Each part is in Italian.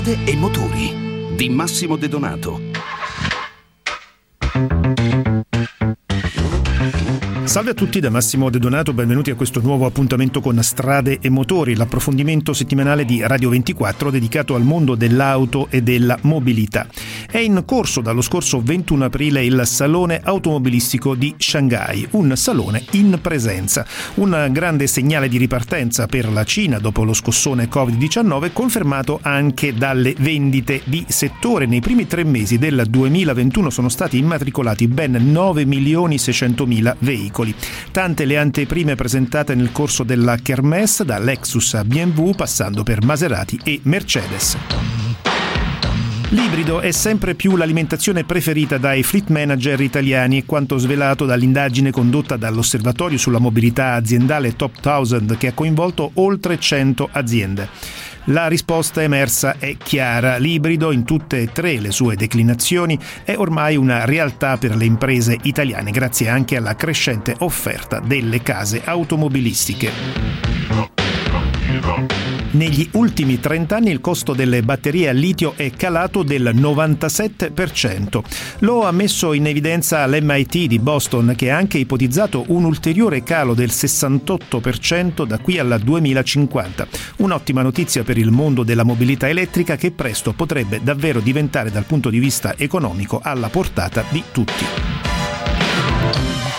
strade e motori di Massimo De Donato. Salve a tutti da Massimo De Donato, benvenuti a questo nuovo appuntamento con Strade e Motori, l'approfondimento settimanale di Radio 24 dedicato al mondo dell'auto e della mobilità. È in corso dallo scorso 21 aprile il Salone Automobilistico di Shanghai, un salone in presenza, un grande segnale di ripartenza per la Cina dopo lo scossone Covid-19 confermato anche dalle vendite di settore. Nei primi tre mesi del 2021 sono stati immatricolati ben 9 milioni 600 mila veicoli veicoli. Tante le anteprime presentate nel corso della Kermesse, da Lexus a BMW passando per Maserati e Mercedes. L'ibrido è sempre più l'alimentazione preferita dai fleet manager italiani, quanto svelato dall'indagine condotta dall'Osservatorio sulla mobilità aziendale Top 1000 che ha coinvolto oltre 100 aziende. La risposta emersa è chiara. L'ibrido, in tutte e tre le sue declinazioni, è ormai una realtà per le imprese italiane, grazie anche alla crescente offerta delle case automobilistiche. Negli ultimi 30 anni il costo delle batterie a litio è calato del 97%. Lo ha messo in evidenza l'MIT di Boston che ha anche ipotizzato un ulteriore calo del 68% da qui al 2050. Un'ottima notizia per il mondo della mobilità elettrica che presto potrebbe davvero diventare dal punto di vista economico alla portata di tutti.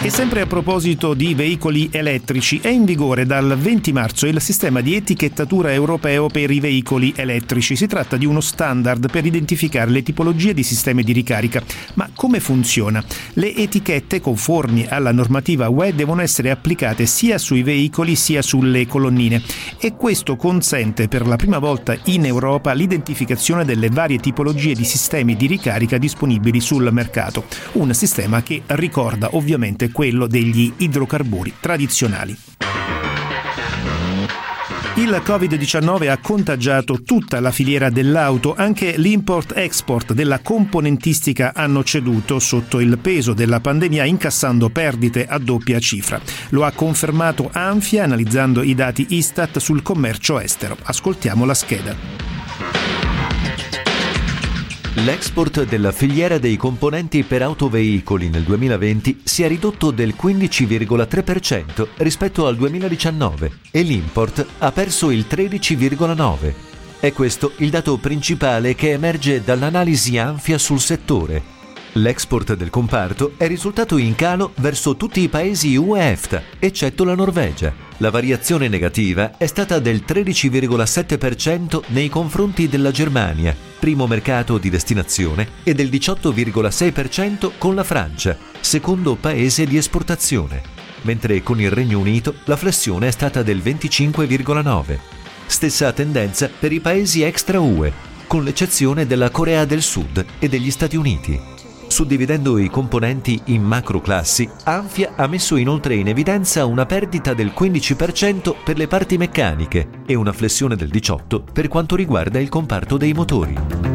E sempre a proposito di veicoli elettrici, è in vigore dal 20 marzo il sistema di etichettatura europeo per i veicoli elettrici. Si tratta di uno standard per identificare le tipologie di sistemi di ricarica. Ma come funziona? Le etichette conformi alla normativa UE devono essere applicate sia sui veicoli sia sulle colonnine e questo consente per la prima volta in Europa l'identificazione delle varie tipologie di sistemi di ricarica disponibili sul mercato. Un sistema che ricorda ovviamente quello degli idrocarburi tradizionali. Il Covid-19 ha contagiato tutta la filiera dell'auto, anche l'import-export della componentistica hanno ceduto sotto il peso della pandemia incassando perdite a doppia cifra. Lo ha confermato Anfia analizzando i dati Istat sul commercio estero. Ascoltiamo la scheda. L'export della filiera dei componenti per autoveicoli nel 2020 si è ridotto del 15,3% rispetto al 2019 e l'import ha perso il 13,9%. È questo il dato principale che emerge dall'analisi Anfia sul settore. L'export del comparto è risultato in calo verso tutti i paesi UE-EFTA, eccetto la Norvegia. La variazione negativa è stata del 13,7% nei confronti della Germania, primo mercato di destinazione, e del 18,6% con la Francia, secondo paese di esportazione, mentre con il Regno Unito la flessione è stata del 25,9%. Stessa tendenza per i paesi extra UE, con l'eccezione della Corea del Sud e degli Stati Uniti. Suddividendo i componenti in macroclassi, Anfia ha messo inoltre in evidenza una perdita del 15% per le parti meccaniche e una flessione del 18% per quanto riguarda il comparto dei motori.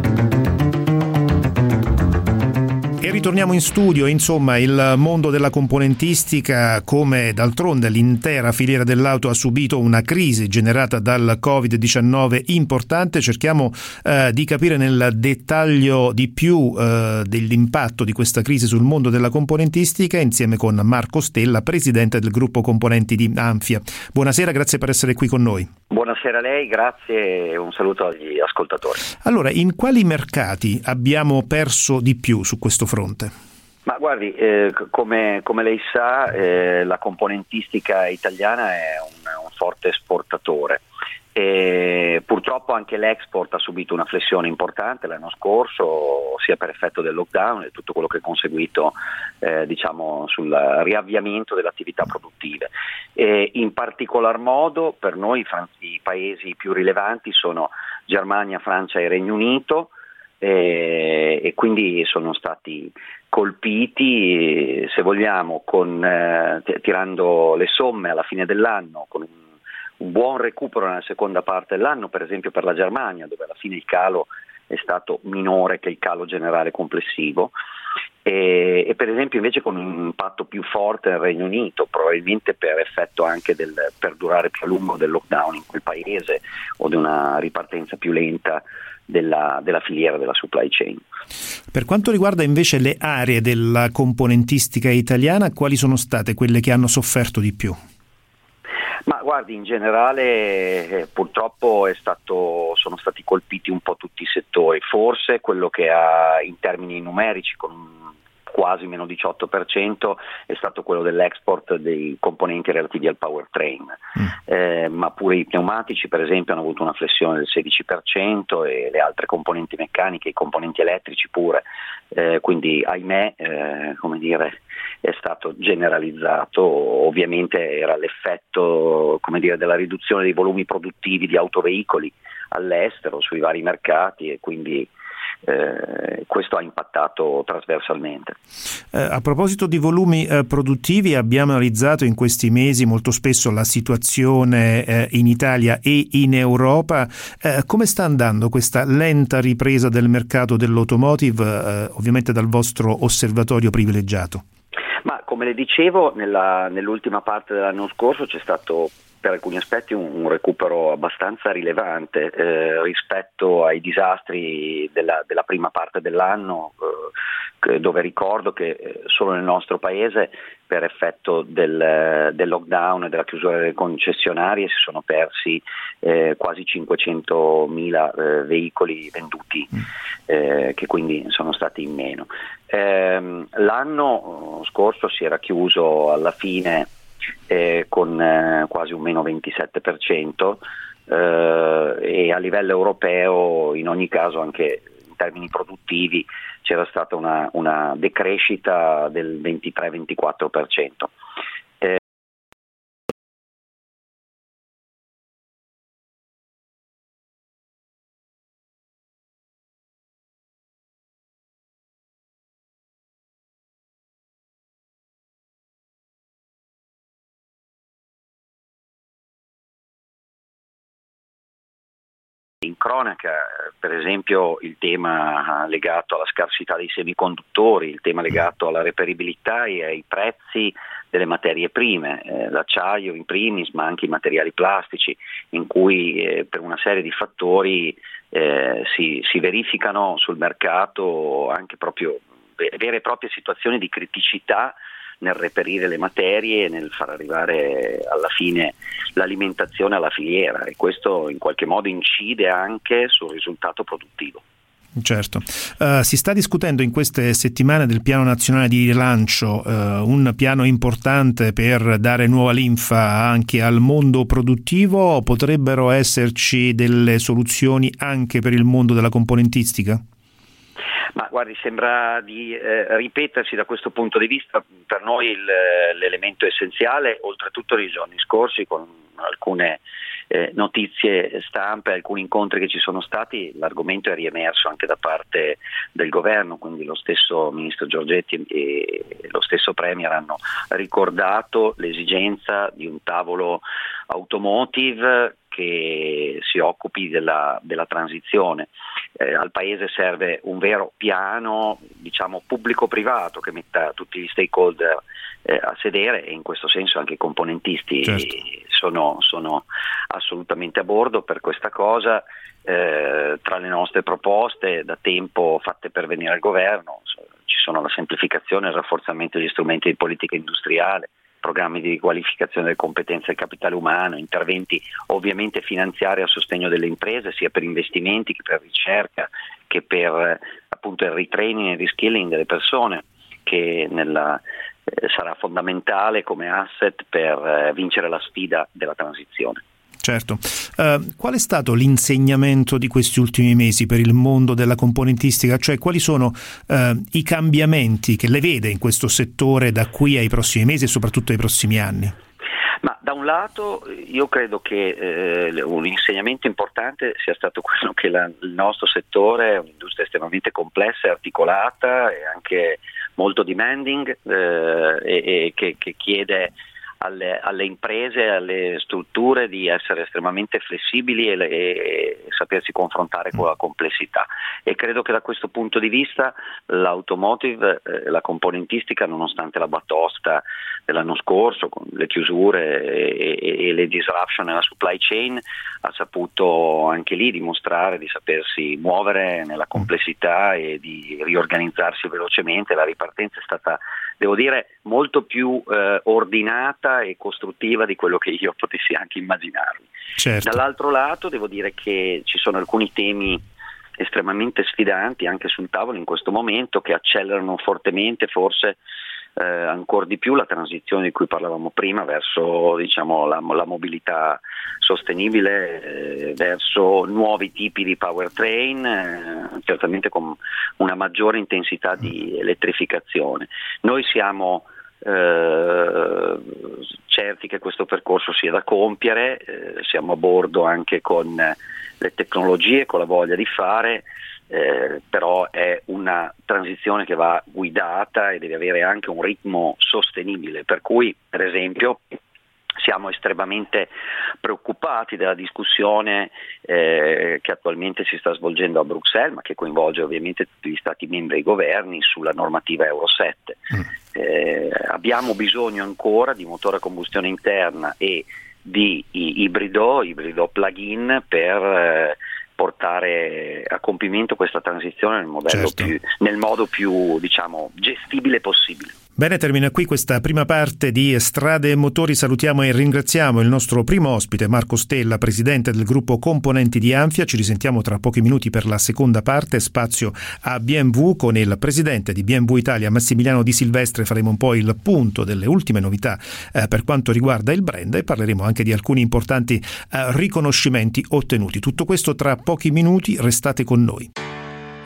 E ritorniamo in studio, insomma il mondo della componentistica come d'altronde l'intera filiera dell'auto ha subito una crisi generata dal Covid-19 importante, cerchiamo eh, di capire nel dettaglio di più eh, dell'impatto di questa crisi sul mondo della componentistica insieme con Marco Stella, presidente del gruppo componenti di Anfia. Buonasera, grazie per essere qui con noi. Buonasera a lei, grazie e un saluto agli ascoltatori. Allora, in quali mercati abbiamo perso di più su questo fronte? Fronte? Ma guardi, eh, come, come, lei sa, eh, la componentistica italiana è un, un forte esportatore. E purtroppo anche l'export ha subito una flessione importante l'anno scorso, sia per effetto del lockdown e tutto quello che è conseguito eh, diciamo, sul riavviamento delle attività produttive. E in particolar modo per noi i paesi più rilevanti sono Germania, Francia e Regno Unito e, e quindi sono stati colpiti, se vogliamo, con, eh, tirando le somme alla fine dell'anno, con un, un, buon recupero nella seconda parte dell'anno, per esempio per la Germania, dove alla fine il calo è stato minore che il calo generale complessivo. E, e, per esempio invece con un impatto più forte nel Regno Unito, probabilmente per effetto anche del perdurare più a lungo del lockdown in quel paese o di una ripartenza più lenta della, della, filiera della supply chain. Per quanto riguarda invece le aree della componentistica italiana, quali sono state quelle che hanno sofferto di più? Ma guardi, in generale eh, purtroppo stato, sono stati colpiti un po' tutti i settori, forse quello che ha in termini numerici con quasi meno 18% è stato quello dell'export dei componenti relativi al powertrain, mm. eh, ma pure i pneumatici per esempio hanno avuto una flessione del 16% e le altre componenti meccaniche, i componenti elettrici pure, eh, quindi ahimè eh, come dire, è stato generalizzato, ovviamente era l'effetto come dire, della riduzione dei volumi produttivi di autoveicoli all'estero sui vari mercati e quindi eh, questo ha impattato trasversalmente. Eh, a proposito di volumi eh, produttivi, abbiamo analizzato in questi mesi molto spesso la situazione eh, in Italia e in Europa. Eh, come sta andando questa lenta ripresa del mercato dell'automotive, eh, ovviamente dal vostro osservatorio privilegiato? Ma come le dicevo, nella, nell'ultima parte dell'anno scorso c'è stato per alcuni aspetti un, un recupero abbastanza rilevante eh, rispetto ai disastri della, della, prima parte dell'anno, eh, dove ricordo che eh, solo nel nostro paese per effetto del, del, lockdown e della chiusura delle concessionarie si sono persi eh, quasi 500.000 eh, veicoli venduti, mm. eh, che quindi sono stati in meno. Ehm, l'anno scorso si era chiuso alla fine eh, con eh, quasi un meno 27% eh, e a livello europeo in ogni caso anche in termini produttivi c'era stata una, una decrescita del 23-24%. Cronaca, per esempio il tema legato alla scarsità dei semiconduttori, il tema legato alla reperibilità e ai prezzi delle materie prime, eh, l'acciaio in primis, ma anche i materiali plastici, in cui eh, per una serie di fattori eh, si, si verificano sul mercato anche proprio vere e proprie situazioni di criticità nel reperire le materie e nel far arrivare alla fine l'alimentazione alla filiera e questo in qualche modo incide anche sul risultato produttivo. Certo, uh, si sta discutendo in queste settimane del piano nazionale di rilancio, uh, un piano importante per dare nuova linfa anche al mondo produttivo, potrebbero esserci delle soluzioni anche per il mondo della componentistica? Ma guardi, sembra di eh, ripetersi da questo punto di vista, per noi il, l'elemento essenziale, oltretutto nei giorni scorsi con alcune eh, notizie stampe, alcuni incontri che ci sono stati, l'argomento è riemerso anche da parte del governo, quindi lo stesso Ministro Giorgetti e lo stesso Premier hanno ricordato l'esigenza di un tavolo automotive che si occupi della, della transizione. Eh, al Paese serve un vero piano diciamo, pubblico-privato che metta tutti gli stakeholder eh, a sedere e in questo senso anche i componentisti certo. sono, sono, assolutamente a bordo per questa cosa. Eh, tra le nostre proposte da tempo fatte pervenire al governo ci sono la semplificazione e il rafforzamento degli strumenti di politica industriale, programmi di riqualificazione delle competenze del capitale umano, interventi ovviamente finanziari a sostegno delle imprese, sia per investimenti che per ricerca, che per appunto il retraining e il reskilling delle persone, che nella, eh, sarà fondamentale come asset per eh, vincere la sfida della transizione. Certo. Uh, qual è stato l'insegnamento di questi ultimi mesi per il mondo della componentistica? Cioè, quali sono uh, i cambiamenti che le vede in questo settore da qui ai prossimi mesi e soprattutto ai prossimi anni? Ma da un lato io credo che eh, un insegnamento importante sia stato quello che la, il nostro settore è un'industria estremamente complessa e articolata e anche molto demanding eh, e, e che, che chiede alle, alle imprese, alle strutture di essere estremamente flessibili e, e, sapersi confrontare con la complessità. E credo che da questo punto di vista l'automotive, eh, la componentistica, nonostante la batosta dell'anno scorso con le chiusure e, e, e le disruption nella supply chain, ha saputo anche lì dimostrare di sapersi muovere nella complessità e di riorganizzarsi velocemente. La ripartenza è stata devo dire, molto più eh, ordinata e costruttiva di quello che io potessi anche immaginarmi. Certo. Dall'altro lato devo dire che ci sono alcuni temi estremamente sfidanti anche sul tavolo in questo momento che accelerano fortemente forse eh, ancora di più la transizione di cui parlavamo prima verso diciamo, la, la, mobilità sostenibile, eh, verso nuovi tipi di powertrain, eh, certamente con una maggiore intensità di elettrificazione. Noi siamo eh, certi che questo percorso sia da compiere, eh, siamo a bordo anche con le tecnologie, con la voglia di fare eh, però è una transizione che va guidata e deve avere anche un ritmo sostenibile, per cui per esempio siamo estremamente preoccupati della discussione eh, che attualmente si sta svolgendo a Bruxelles, ma che coinvolge ovviamente tutti gli Stati membri e i governi sulla normativa Euro 7. Mm. Eh, abbiamo bisogno ancora di motore a combustione interna e di ibrido, ibrido plug-in per eh, portare a compimento questa transizione nel, certo. più, nel modo più diciamo, gestibile possibile. Bene, termina qui questa prima parte di Strade e Motori. Salutiamo e ringraziamo il nostro primo ospite, Marco Stella, presidente del gruppo Componenti di Anfia. Ci risentiamo tra pochi minuti per la seconda parte, spazio a BMW con il presidente di BMW Italia, Massimiliano Di Silvestre. Faremo un po' il punto delle ultime novità eh, per quanto riguarda il brand e parleremo anche di alcuni importanti eh, riconoscimenti ottenuti. Tutto questo tra pochi minuti, restate con noi.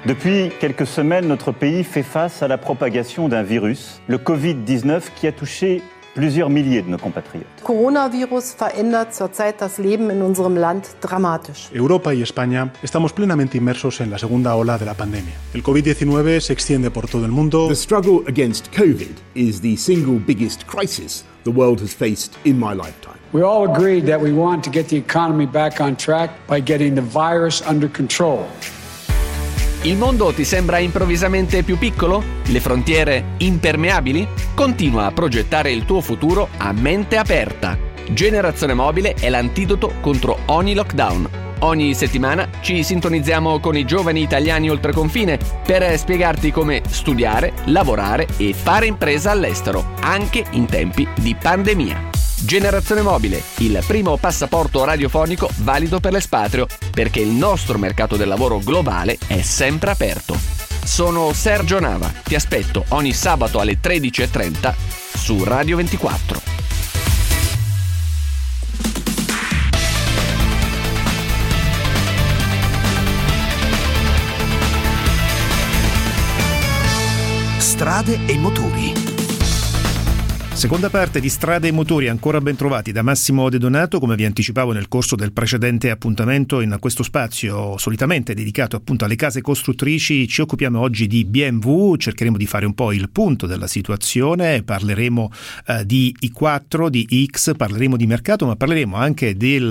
Depuis quelques semaines, notre pays fait face à la propagation d'un virus, le Covid-19, qui a touché plusieurs milliers de nos compatriotes. Coronavirus verändert zurzeit das Leben in unserem Land dramatisch. Europa y España estamos plenamente inmersos en la segunda ola de la pandemia. El COVID-19 se extiende por todo el mundo. The struggle against COVID is the single biggest crisis the world has faced in my lifetime. We all agreed that we want to get the economy back on track by getting the virus under control. Il mondo ti sembra improvvisamente più piccolo? Le frontiere impermeabili? Continua a progettare il tuo futuro a mente aperta. Generazione Mobile è l'antidoto contro ogni lockdown. Ogni settimana ci sintonizziamo con i giovani italiani oltre confine per spiegarti come studiare, lavorare e fare impresa all'estero, anche in tempi di pandemia. Generazione Mobile, il primo passaporto radiofonico valido per l'espatrio, perché il nostro mercato del lavoro globale è sempre aperto. Sono Sergio Nava, ti aspetto ogni sabato alle 13.30 su Radio 24. Strade e motori Seconda parte di Strade e Motori, ancora ben trovati da Massimo De Donato, come vi anticipavo nel corso del precedente appuntamento in questo spazio solitamente dedicato appunto alle case costruttrici, ci occupiamo oggi di BMW, cercheremo di fare un po' il punto della situazione, parleremo eh, di i4, di X, parleremo di mercato, ma parleremo anche del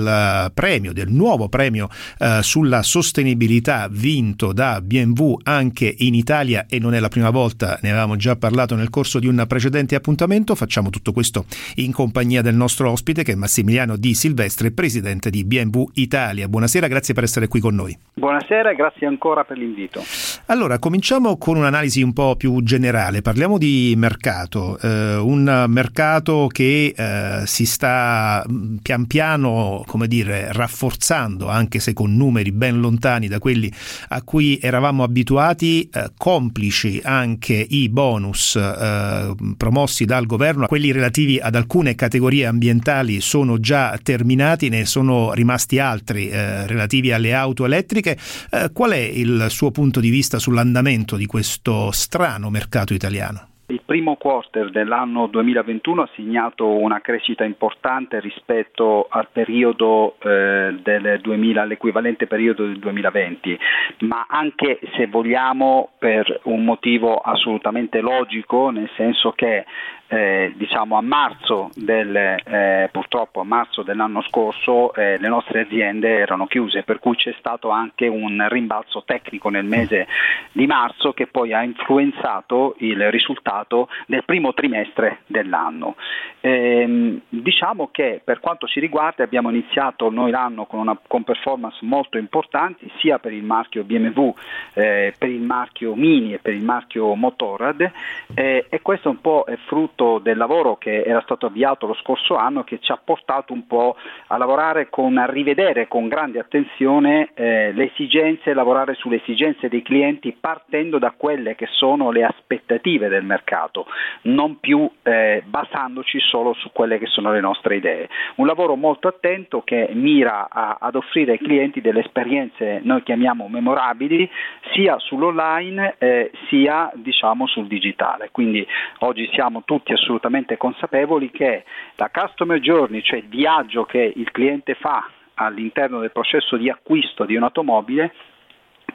uh, premio, del nuovo premio uh, sulla sostenibilità vinto da BMW anche in Italia e non è la prima volta, ne avevamo già parlato nel corso di un precedente appuntamento, facciamo Facciamo tutto questo in compagnia del nostro ospite che è Massimiliano Di Silvestre, presidente di BMW Italia. Buonasera, grazie per essere qui con noi. Buonasera grazie ancora per l'invito. Allora, cominciamo con un'analisi un po' più generale. Parliamo di mercato, eh, un mercato che eh, si sta mm, pian piano, come dire, rafforzando, anche se con numeri ben lontani da quelli a cui eravamo abituati, eh, complici anche i bonus eh, promossi dal governo quelli relativi ad alcune categorie ambientali sono già terminati, ne sono rimasti altri eh, relativi alle auto elettriche. Eh, qual è il suo punto di vista sull'andamento di questo strano mercato italiano? Il primo quarter dell'anno 2021 ha segnato una crescita importante rispetto al periodo eh, del 2000, all'equivalente periodo del 2020, ma anche se vogliamo per un motivo assolutamente logico, nel senso che eh, diciamo a marzo del, eh, purtroppo a marzo dell'anno scorso eh, le nostre aziende erano chiuse, per cui c'è stato anche un rimbalzo tecnico nel mese di marzo che poi ha influenzato il risultato del primo trimestre dell'anno. Ehm, diciamo che per quanto ci riguarda abbiamo iniziato noi l'anno con, una, con performance molto importanti sia per il marchio BMW, eh, per il marchio Mini e per il marchio Motorrad eh, e questo un po' è frutto del lavoro che era stato avviato lo scorso anno che ci ha portato un po' a lavorare con, a rivedere con grande attenzione eh, le esigenze, lavorare sulle esigenze dei clienti partendo da quelle che sono le aspettative del mercato, non più eh, basandoci solo su quelle che sono le nostre idee. Un lavoro molto attento che mira a, ad offrire ai clienti delle esperienze noi chiamiamo memorabili sia sull'online eh, sia diciamo sul digitale. Quindi oggi siamo tutti assolutamente consapevoli che la customer journey, cioè il viaggio che il cliente fa all'interno del processo di acquisto di un'automobile,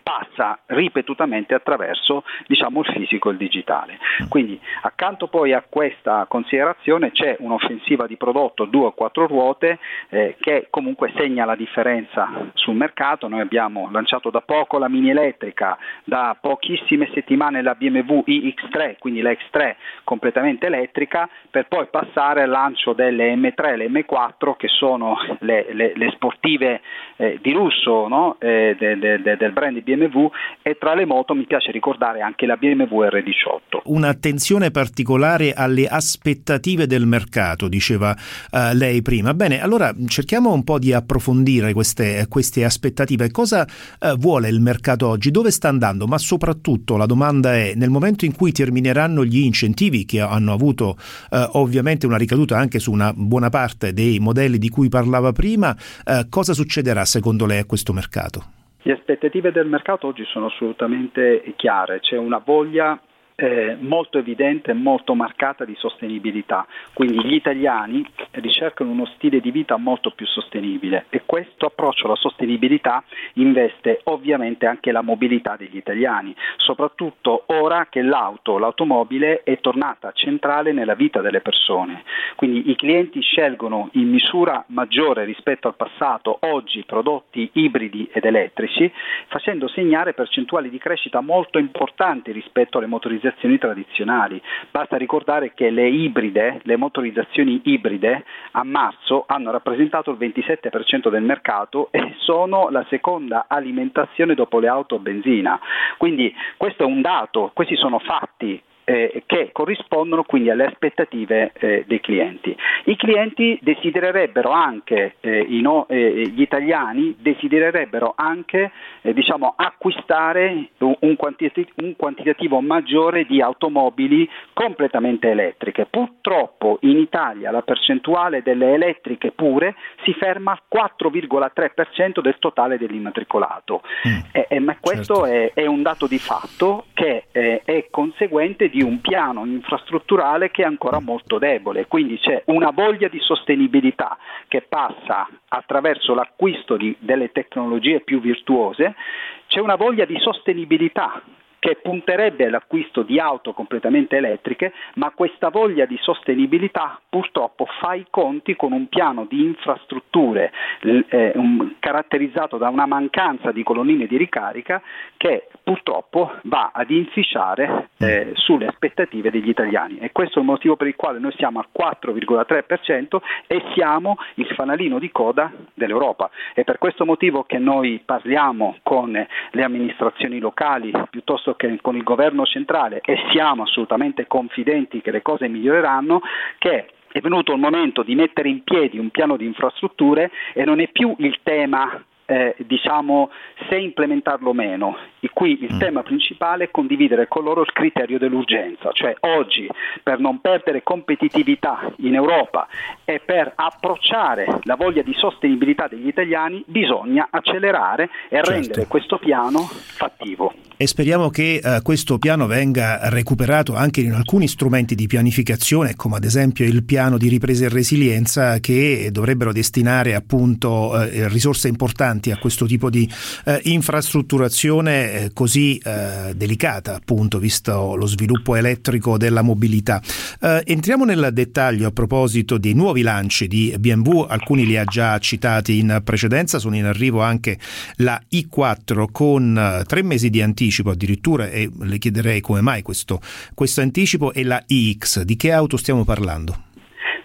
passa ripetutamente attraverso diciamo, il fisico e il digitale. Quindi accanto poi a questa considerazione c'è un'offensiva di prodotto 2 o 4 ruote eh, che comunque segna la differenza sul mercato. Noi abbiamo lanciato da poco la mini elettrica, da pochissime settimane la BMW iX3, quindi la X3 completamente elettrica, per poi passare al lancio delle M3 e le M4 che sono le, le, le sportive eh, di lusso no? eh, de, de, de, del brand BMW BMW e tra le moto mi piace ricordare anche la BMW R18. Un'attenzione particolare alle aspettative del mercato, diceva uh, lei prima. Bene, allora cerchiamo un po' di approfondire queste, queste aspettative. Cosa uh, vuole il mercato oggi? Dove sta andando? Ma soprattutto la domanda è, nel momento in cui termineranno gli incentivi che hanno avuto uh, ovviamente una ricaduta anche su una buona parte dei modelli di cui parlava prima, cosa succederà secondo lei a questo mercato? Le aspettative del mercato oggi sono assolutamente chiare, c'è una voglia eh, molto evidente e molto marcata di sostenibilità. Quindi gli italiani ricercano uno stile di vita molto più sostenibile e questo approccio alla sostenibilità investe ovviamente anche la mobilità degli italiani, soprattutto ora che l'auto, l'automobile è tornata centrale nella vita delle persone. Quindi i clienti scelgono in misura maggiore rispetto al passato oggi prodotti ibridi ed elettrici, facendo segnare percentuali di crescita molto importanti rispetto alle motorizzazioni motorizzazioni tradizionali. Basta ricordare che le ibride, le motorizzazioni ibride a marzo hanno rappresentato il 27% del mercato e sono la seconda alimentazione dopo le auto a benzina. Quindi questo è un dato, questi sono fatti eh, che corrispondono quindi alle aspettative eh, dei clienti. I clienti desidererebbero anche, eh, no, eh, gli italiani desidererebbero anche eh, diciamo, acquistare un, quantitativo, un quantitativo maggiore di automobili completamente elettriche. Purtroppo in Italia la percentuale delle elettriche pure si ferma al 4,3% del totale dell'immatricolato. Mm, eh, ma questo certo. è, è, un dato di fatto che è conseguente di un piano infrastrutturale che è ancora molto debole, quindi c'è una voglia di sostenibilità che passa attraverso l'acquisto di, delle tecnologie più virtuose, c'è una voglia di sostenibilità che punterebbe all'acquisto di auto completamente elettriche, ma questa voglia di sostenibilità purtroppo fa i conti con un piano di infrastrutture eh, un, caratterizzato da una mancanza di colonnine di ricarica che purtroppo va ad inficiare eh, sulle aspettative degli italiani e questo è il motivo per il quale noi siamo al 4,3% e siamo il fanalino di coda dell'Europa. È per questo motivo che noi parliamo con le amministrazioni locali piuttosto che con il governo centrale e siamo assolutamente confidenti che le cose miglioreranno, che è venuto il momento di mettere in piedi un piano di infrastrutture e non è più il tema eh, diciamo se implementarlo o meno. E qui il mm. tema principale è condividere con loro il criterio dell'urgenza, cioè oggi per non perdere competitività in Europa e per approcciare la voglia di sostenibilità degli italiani bisogna accelerare e certo. rendere questo piano fattivo. E speriamo che eh, questo piano venga recuperato anche in alcuni strumenti di pianificazione, come ad esempio il piano di ripresa e resilienza, che dovrebbero destinare appunto eh, risorse importanti a questo tipo di eh, infrastrutturazione eh, così eh, delicata, appunto, visto lo sviluppo elettrico della mobilità. Eh, entriamo nel dettaglio a proposito dei nuovi lanci di BMW, alcuni li ha già citati in precedenza, sono in arrivo anche la i4 con tre mesi di anticipo anticipo addirittura e le chiederei come mai questo, questo anticipo e la iX. Di che auto stiamo parlando?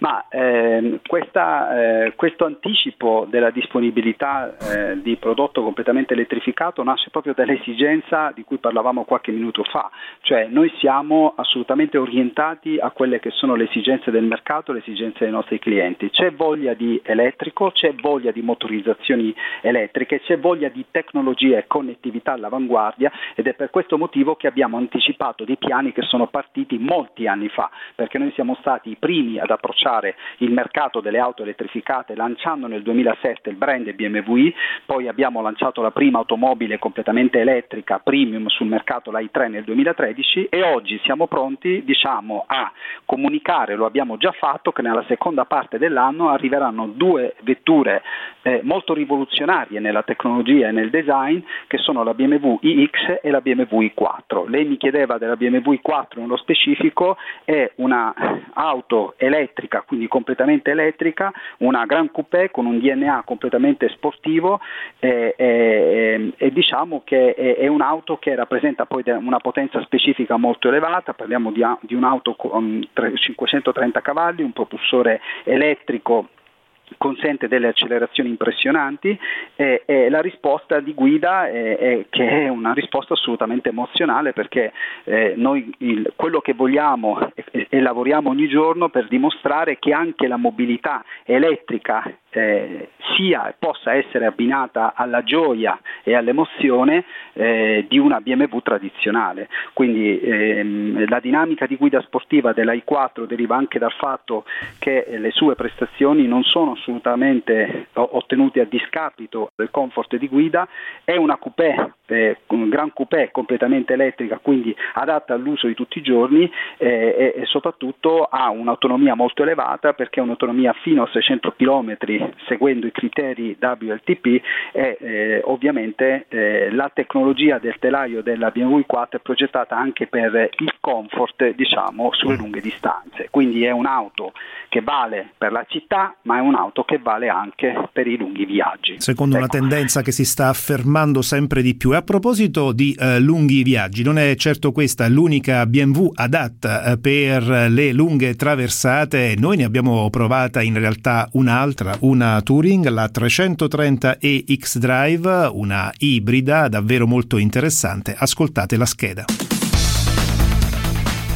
Ma eh, questa, eh, questo anticipo della disponibilità eh, di prodotto completamente elettrificato nasce proprio dall'esigenza di cui parlavamo qualche minuto fa, cioè noi siamo assolutamente orientati a quelle che sono le esigenze del mercato, le esigenze dei nostri clienti. C'è voglia di elettrico, c'è voglia di motorizzazioni elettriche, c'è voglia di tecnologia e connettività all'avanguardia ed è per questo motivo che abbiamo anticipato dei piani che sono partiti molti anni fa, perché noi siamo stati i primi ad approcciare lanciare il mercato delle auto elettrificate lanciando nel 2007 il brand BMW, poi abbiamo lanciato la prima automobile completamente elettrica premium sul mercato, la i3 nel 2013 e oggi siamo pronti diciamo, a comunicare, lo abbiamo già fatto, che nella seconda parte dell'anno arriveranno due vetture eh, molto rivoluzionarie nella tecnologia e nel design che sono la BMW iX e la BMW i4. Lei mi chiedeva della BMW i4 nello specifico, è un'auto elettrica quindi completamente elettrica, una Gran Coupé con un DNA completamente sportivo eh, eh, e diciamo che è, è, un'auto che rappresenta poi una potenza specifica molto elevata, parliamo di, di un'auto con 530 cavalli, un propulsore elettrico consente delle accelerazioni impressionanti e, e la risposta di guida è, è, che è una risposta assolutamente emozionale perché eh, noi il, quello che vogliamo e, e, lavoriamo ogni giorno per dimostrare che anche la mobilità elettrica eh, sia possa essere abbinata alla gioia e all'emozione eh, di una BMW tradizionale. Quindi ehm, la dinamica di guida sportiva della i4 deriva anche dal fatto che le sue prestazioni non sono assolutamente ottenute a discapito del comfort di guida, è una coupé, eh, un gran coupé completamente elettrica, quindi adatta all'uso di tutti i giorni eh, e, e soprattutto ha un'autonomia molto elevata perché è un'autonomia fino a 600 km seguendo i criteri WLTP e eh, ovviamente eh, la tecnologia del telaio della BMW 4 è progettata anche per il comfort diciamo sulle lunghe distanze, quindi è un'auto che vale per la città ma è un'auto che vale anche per i lunghi viaggi. Secondo ecco. una tendenza che si sta affermando sempre di più. E a proposito di eh, lunghi viaggi, non è certo questa l'unica BMW adatta eh, per le lunghe traversate, noi ne abbiamo provata in realtà un'altra, una Touring, la 330e X-Drive, una ibrida davvero molto interessante. Ascoltate la scheda.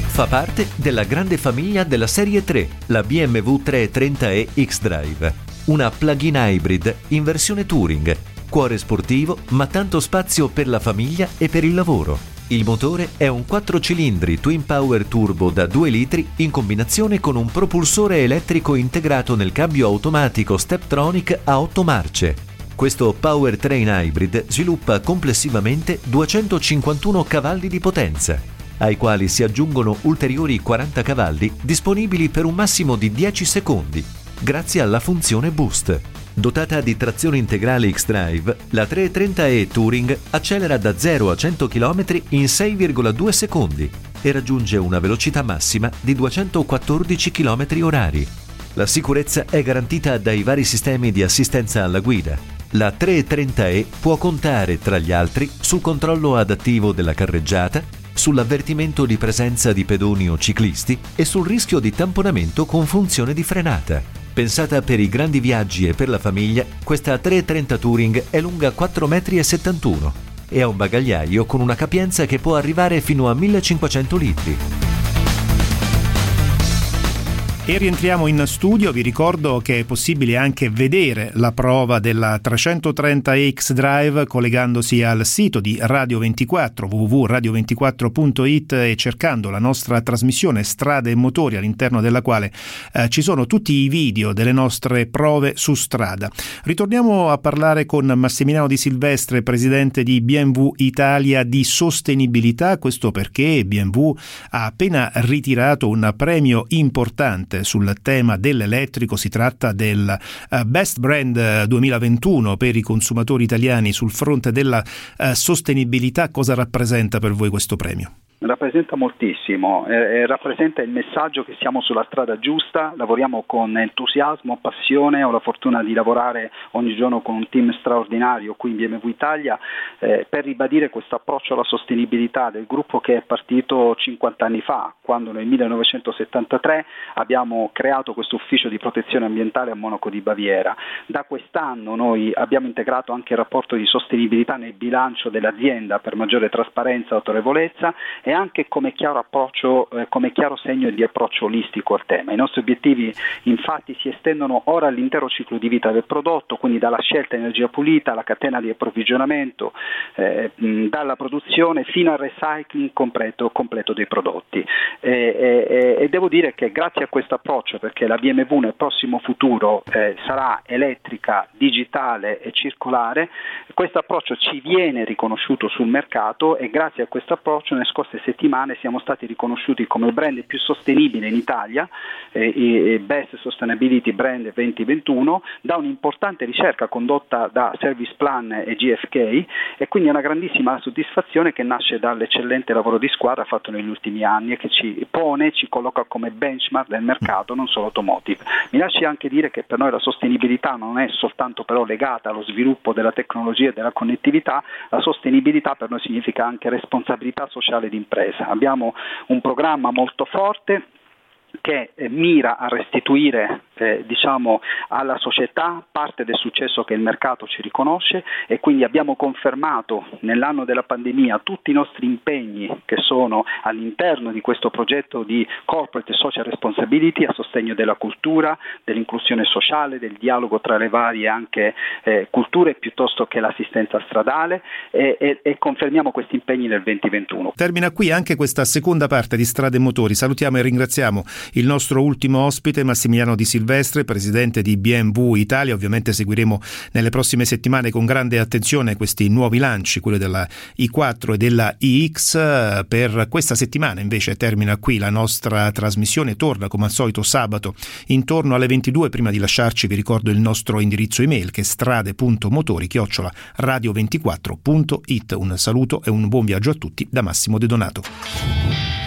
Fa parte della grande famiglia della serie 3, la BMW 330e X-Drive, una plug-in hybrid in versione Touring, cuore sportivo ma tanto spazio per la famiglia e per il lavoro il motore è un 4 cilindri Twin Power Turbo da 2 litri in combinazione con un propulsore elettrico integrato nel cambio automatico Steptronic a 8 marce. Questo powertrain hybrid sviluppa complessivamente 251 cavalli di potenza, ai quali si aggiungono ulteriori 40 cavalli disponibili per un massimo di 10 secondi, grazie alla funzione Boost. Dotata di trazione integrale X-Drive, la 330e Touring accelera da 0 a 100 km in 6,2 secondi e raggiunge una velocità massima di 214 km orari. La sicurezza è garantita dai vari sistemi di assistenza alla guida. La 330e può contare, tra gli altri, sul controllo adattivo della carreggiata, sull'avvertimento di presenza di pedoni o ciclisti e sul rischio di tamponamento con funzione di frenata. Pensata per i grandi viaggi e per la famiglia, questa 330 Touring è lunga 4,71 m e ha un bagagliaio con una capienza che può arrivare fino a 1500 litri. E rientriamo in studio, vi ricordo che è possibile anche vedere la prova della 330X Drive collegandosi al sito di Radio 24 www.radio24.it e cercando la nostra trasmissione Strade e Motori all'interno della quale eh, ci sono tutti i video delle nostre prove su strada. Ritorniamo a parlare con Massimiliano Di Silvestre, presidente di BMW Italia di sostenibilità, questo perché BMW ha appena ritirato un premio importante sul tema dell'elettrico, si tratta del uh, Best Brand 2021 eh, per i consumatori italiani sul fronte della sostenibilità. Cosa rappresenta per voi questo premio? Rappresenta moltissimo, eh, rappresenta il messaggio che siamo sulla strada giusta, lavoriamo con entusiasmo, passione, ho la fortuna di lavorare ogni giorno con un team straordinario qui in BMW Italia eh, per ribadire questo approccio alla sostenibilità del gruppo che è partito 50 anni fa, quando nel 1973 abbiamo creato questo ufficio di protezione ambientale a Monaco di Baviera. Da quest'anno noi abbiamo integrato anche il rapporto di sostenibilità nel bilancio dell'azienda per maggiore trasparenza e autorevolezza e anche come chiaro, eh, come chiaro segno di approccio olistico al tema. I nostri obiettivi infatti si estendono ora all'intero ciclo di vita del prodotto, quindi dalla scelta energia pulita alla catena di approvvigionamento, eh, dalla produzione fino al recycling completo, completo dei prodotti. E, e, e, devo dire che grazie a questo approccio, perché la BMW nel prossimo futuro eh, sarà elettrica, digitale e circolare, questo approccio ci viene riconosciuto sul mercato e grazie a questo approccio nelle scorse settimane siamo stati riconosciuti come il brand più sostenibile in Italia, eh, Best Sustainability Brand 2021, da un'importante ricerca condotta da Service Plan e GFK e quindi è una grandissima soddisfazione che nasce dall'eccellente lavoro di squadra fatto negli ultimi anni e che ci pone, ci colloca come benchmark del mercato, non solo automotive. Mi lasci anche dire che per noi la sostenibilità non è soltanto però legata allo sviluppo della tecnologia e della connettività, la sostenibilità per noi significa anche responsabilità sociale di impresa. Abbiamo un programma molto forte che eh, mira a restituire eh, diciamo, alla società parte del successo che il mercato ci riconosce e quindi abbiamo confermato nell'anno della pandemia tutti i nostri impegni che sono all'interno di questo progetto di corporate social responsibility a sostegno della cultura, dell'inclusione sociale, del dialogo tra le varie anche eh, culture piuttosto che l'assistenza stradale e, e, e confermiamo questi impegni nel 2021. Termina qui anche questa seconda parte di Strade e Motori. Salutiamo e ringraziamo il nostro ultimo ospite Massimiliano Di Silvestre, presidente di BMW Italia. Ovviamente seguiremo nelle prossime settimane con grande attenzione questi nuovi lanci, quello della i4 e della iX. Per questa settimana invece termina qui la nostra trasmissione, torna come al solito sabato intorno alle 22. Prima di lasciarci vi ricordo il nostro indirizzo email che è strade.motori radio24.it. Un saluto e un buon viaggio a tutti da Massimo De Donato.